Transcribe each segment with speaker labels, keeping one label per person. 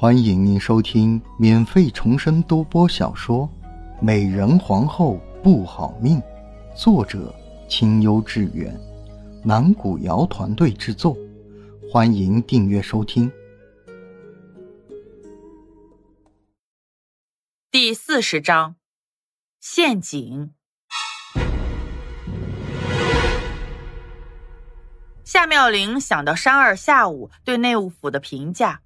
Speaker 1: 欢迎您收听免费重生多播小说《美人皇后不好命》，作者清幽致远，南古瑶团队制作。欢迎订阅收听。
Speaker 2: 第四十章，陷阱。夏妙玲想到山二下午对内务府的评价。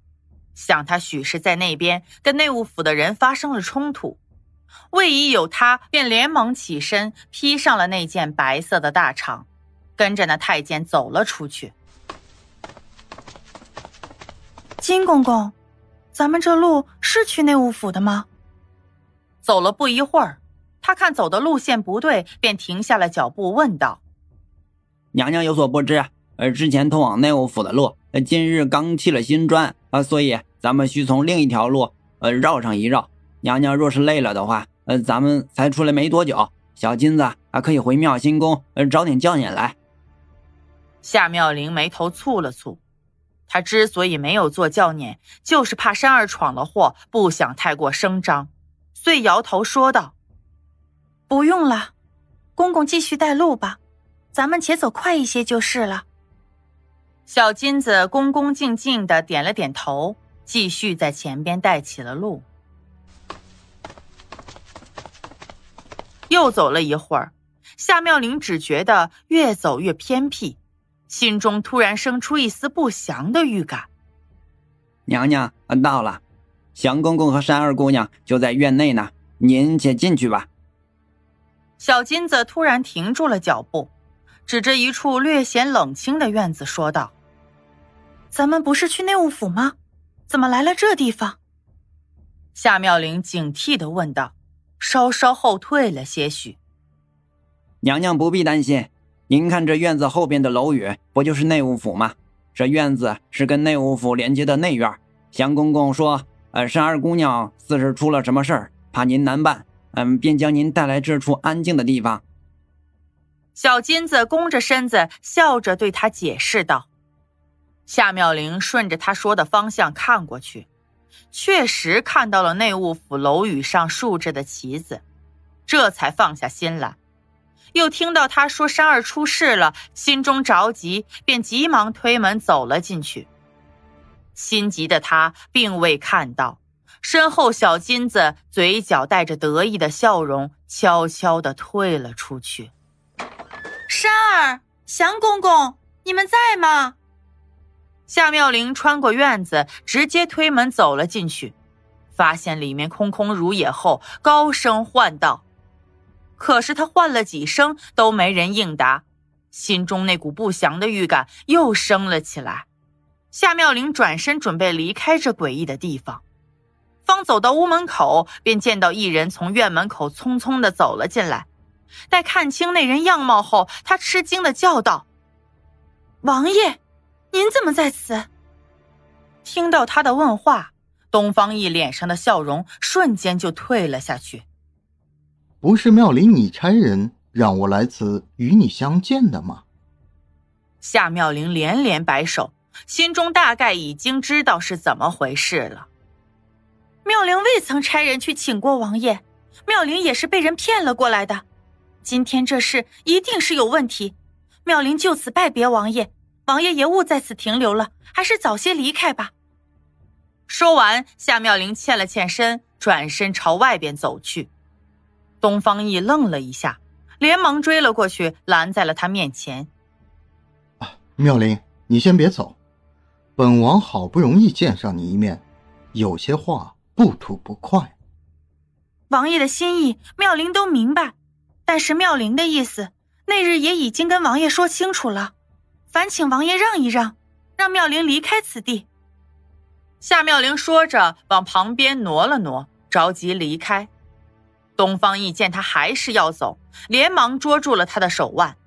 Speaker 2: 想他许是在那边跟内务府的人发生了冲突，未已有他，便连忙起身披上了那件白色的大氅，跟着那太监走了出去。
Speaker 3: 金公公，咱们这路是去内务府的吗？
Speaker 2: 走了不一会儿，他看走的路线不对，便停下了脚步，问道：“
Speaker 4: 娘娘有所不知，呃，之前通往内务府的路，今日刚砌了新砖。”啊，所以咱们需从另一条路，呃，绕上一绕。娘娘若是累了的话，呃，咱们才出来没多久，小金子还可以回妙心宫，呃，找点教撵来。
Speaker 2: 夏妙玲眉头蹙了蹙，她之所以没有做教撵，就是怕山儿闯了祸，不想太过声张，遂摇头说道：“
Speaker 3: 不用了，公公继续带路吧，咱们且走快一些就是了。”
Speaker 2: 小金子恭恭敬敬的点了点头，继续在前边带起了路。又走了一会儿，夏妙玲只觉得越走越偏僻，心中突然生出一丝不祥的预感。
Speaker 4: 娘娘到了，祥公公和山二姑娘就在院内呢，您且进去吧。
Speaker 2: 小金子突然停住了脚步，指着一处略显冷清的院子说道。
Speaker 3: 咱们不是去内务府吗？怎么来了这地方？
Speaker 2: 夏妙玲警惕的问道，稍稍后退了些许。
Speaker 4: 娘娘不必担心，您看这院子后边的楼宇，不就是内务府吗？这院子是跟内务府连接的内院。祥公公说，呃，是二姑娘似是出了什么事儿，怕您难办，嗯，便将您带来这处安静的地方。
Speaker 2: 小金子弓着身子，笑着对他解释道。夏妙玲顺着他说的方向看过去，确实看到了内务府楼宇上竖着的旗子，这才放下心来。又听到他说山儿出事了，心中着急，便急忙推门走了进去。心急的他并未看到，身后小金子嘴角带着得意的笑容，悄悄地退了出去。
Speaker 3: 山儿，祥公公，你们在吗？
Speaker 2: 夏妙玲穿过院子，直接推门走了进去，发现里面空空如也后，高声唤道：“可是他唤了几声都没人应答，心中那股不祥的预感又升了起来。夏妙玲转身准备离开这诡异的地方，方走到屋门口，便见到一人从院门口匆匆的走了进来。待看清那人样貌后，他吃惊的叫道：“
Speaker 3: 王爷！”您怎么在此？
Speaker 2: 听到他的问话，东方奕脸上的笑容瞬间就退了下去。
Speaker 1: 不是妙龄你差人让我来此与你相见的吗？
Speaker 2: 夏妙玲连连摆手，心中大概已经知道是怎么回事了。
Speaker 3: 妙龄未曾差人去请过王爷，妙龄也是被人骗了过来的。今天这事一定是有问题，妙龄就此拜别王爷。王爷也勿在此停留了，还是早些离开吧。
Speaker 2: 说完，夏妙玲欠了欠身，转身朝外边走去。东方奕愣了一下，连忙追了过去，拦在了他面前。
Speaker 1: 啊，妙龄，你先别走，本王好不容易见上你一面，有些话不吐不快。
Speaker 3: 王爷的心意，妙龄都明白，但是妙龄的意思，那日也已经跟王爷说清楚了。烦请王爷让一让，让妙龄离开此地。
Speaker 2: 夏妙龄说着，往旁边挪了挪，着急离开。东方奕见他还是要走，连忙捉住了他的手腕。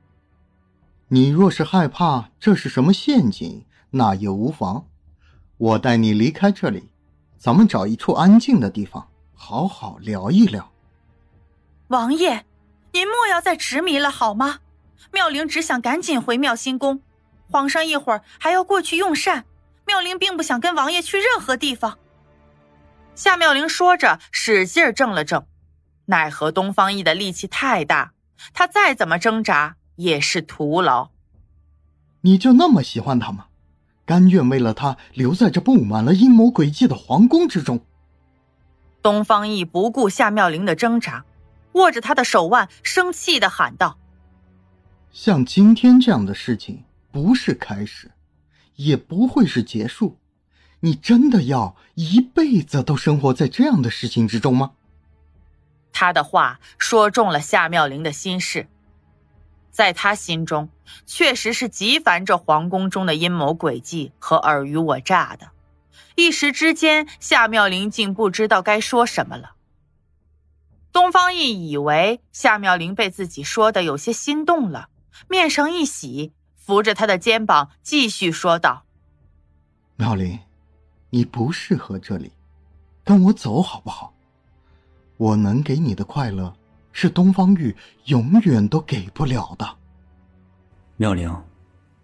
Speaker 1: 你若是害怕这是什么陷阱，那也无妨。我带你离开这里，咱们找一处安静的地方，好好聊一聊。
Speaker 3: 王爷，您莫要再执迷了好吗？妙龄只想赶紧回妙心宫。皇上一会儿还要过去用膳，妙龄并不想跟王爷去任何地方。
Speaker 2: 夏妙龄说着，使劲挣了挣，奈何东方奕的力气太大，他再怎么挣扎也是徒劳。
Speaker 1: 你就那么喜欢他吗？甘愿为了他留在这布满了阴谋诡计的皇宫之中？
Speaker 2: 东方奕不顾夏妙龄的挣扎，握着他的手腕，生气的喊道：“
Speaker 1: 像今天这样的事情，不是开始，也不会是结束。你真的要一辈子都生活在这样的事情之中吗？”
Speaker 2: 他的话说中了夏妙玲的心事。在他心中，确实是极烦这皇宫中的阴谋诡计和尔虞我诈的。一时之间，夏妙玲竟不知道该说什么了。东方奕以为夏妙玲被自己说的有些心动了，面上一喜，扶着她的肩膀继续说道：“
Speaker 1: 妙玲，你不适合这里，跟我走好不好？我能给你的快乐。”是东方玉永远都给不了的。
Speaker 5: 妙玲，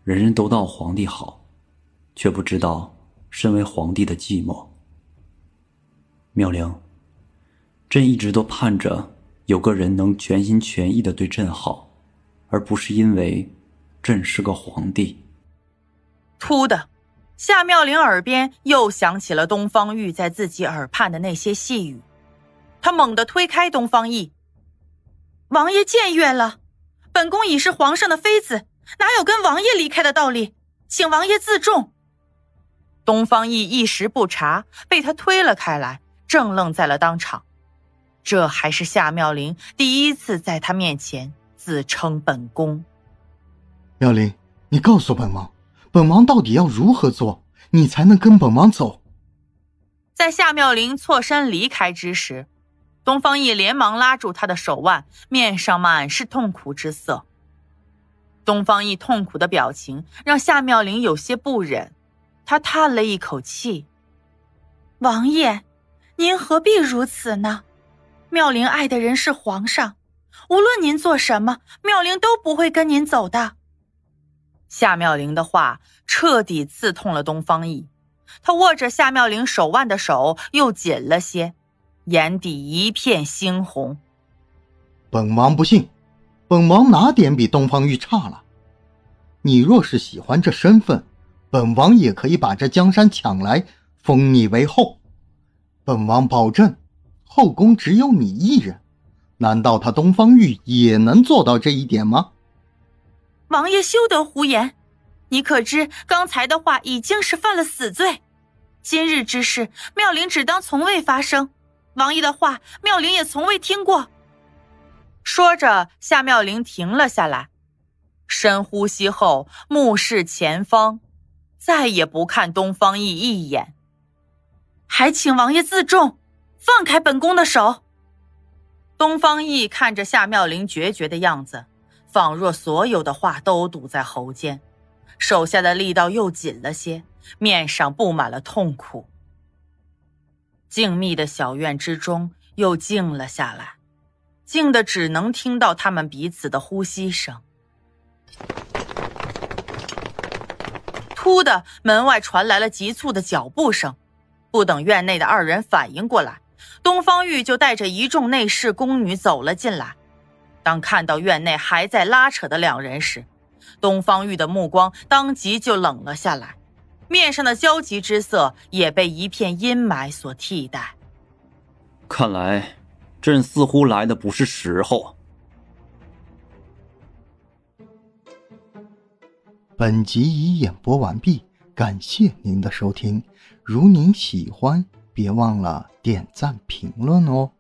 Speaker 5: 人人都道皇帝好，却不知道身为皇帝的寂寞。妙龄，朕一直都盼着有个人能全心全意的对朕好，而不是因为朕是个皇帝。
Speaker 2: 突的，夏妙龄耳边又响起了东方玉在自己耳畔的那些细语，她猛地推开东方奕。
Speaker 3: 王爷僭越了，本宫已是皇上的妃子，哪有跟王爷离开的道理？请王爷自重。
Speaker 2: 东方奕一时不察，被他推了开来，正愣在了当场。这还是夏妙玲第一次在他面前自称本宫。
Speaker 1: 妙玲，你告诉本王，本王到底要如何做，你才能跟本王走？
Speaker 2: 在夏妙玲错身离开之时。东方奕连忙拉住她的手腕，面上满是痛苦之色。东方奕痛苦的表情让夏妙玲有些不忍，她叹了一口气：“
Speaker 3: 王爷，您何必如此呢？妙龄爱的人是皇上，无论您做什么，妙龄都不会跟您走的。”
Speaker 2: 夏妙龄的话彻底刺痛了东方奕，他握着夏妙龄手腕的手又紧了些。眼底一片猩红。
Speaker 1: 本王不信，本王哪点比东方玉差了？你若是喜欢这身份，本王也可以把这江山抢来，封你为后。本王保证，后宫只有你一人。难道他东方玉也能做到这一点吗？
Speaker 3: 王爷休得胡言！你可知刚才的话已经是犯了死罪？今日之事，妙龄只当从未发生。王爷的话，妙龄也从未听过。
Speaker 2: 说着，夏妙龄停了下来，深呼吸后，目视前方，再也不看东方奕一眼。
Speaker 3: 还请王爷自重，放开本宫的手。
Speaker 2: 东方奕看着夏妙玲决绝的样子，仿若所有的话都堵在喉间，手下的力道又紧了些，面上布满了痛苦。静谧的小院之中又静了下来，静的只能听到他们彼此的呼吸声。突的，门外传来了急促的脚步声，不等院内的二人反应过来，东方玉就带着一众内侍宫女走了进来。当看到院内还在拉扯的两人时，东方玉的目光当即就冷了下来。面上的焦急之色也被一片阴霾所替代。
Speaker 5: 看来，朕似乎来的不是时候。
Speaker 1: 本集已演播完毕，感谢您的收听。如您喜欢，别忘了点赞评论哦。